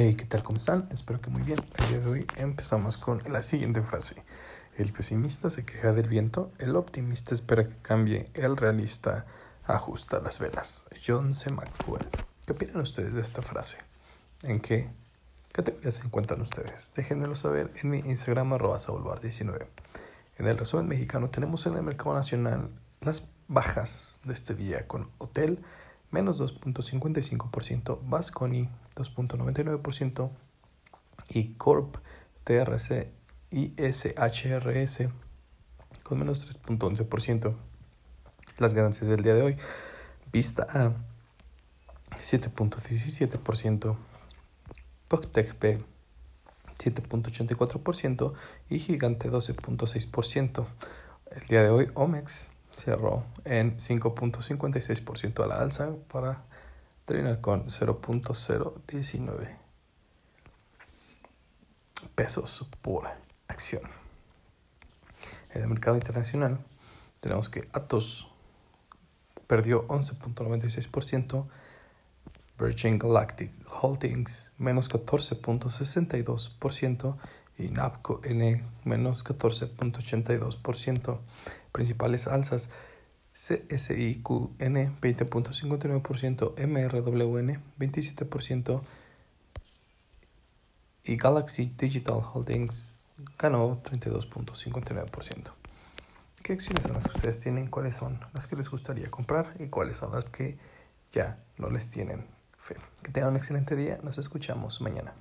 Hey, ¿qué tal? ¿Cómo están? Espero que muy bien. El día de hoy empezamos con la siguiente frase. El pesimista se queja del viento, el optimista espera que cambie, el realista ajusta las velas. John C. Maxwell. ¿Qué opinan ustedes de esta frase? ¿En qué categoría se encuentran ustedes? Déjenmelo saber en mi Instagram arroba 19 En el resumen mexicano tenemos en el mercado nacional las bajas de este día con Hotel menos 2.55%, Vasconi 2.99% y Corp TRC y SHRS con menos 3.11%. Las ganancias del día de hoy, Vista A 7.17%, POCTEC P 7.84% y Gigante 12.6%. El día de hoy, Omex cerró en 5.56% a la alza para terminar con 0.019 pesos por acción. En el mercado internacional tenemos que Atos perdió 11.96%, Virgin Galactic Holdings menos 14.62% y NAPCO N menos 14.82%. Principales alzas CSIQN 20.59%, MRWN 27% y Galaxy Digital Holdings ganó 32.59%. ¿Qué acciones son las que ustedes tienen? ¿Cuáles son las que les gustaría comprar? ¿Y cuáles son las que ya no les tienen fe? Que tengan un excelente día. Nos escuchamos mañana.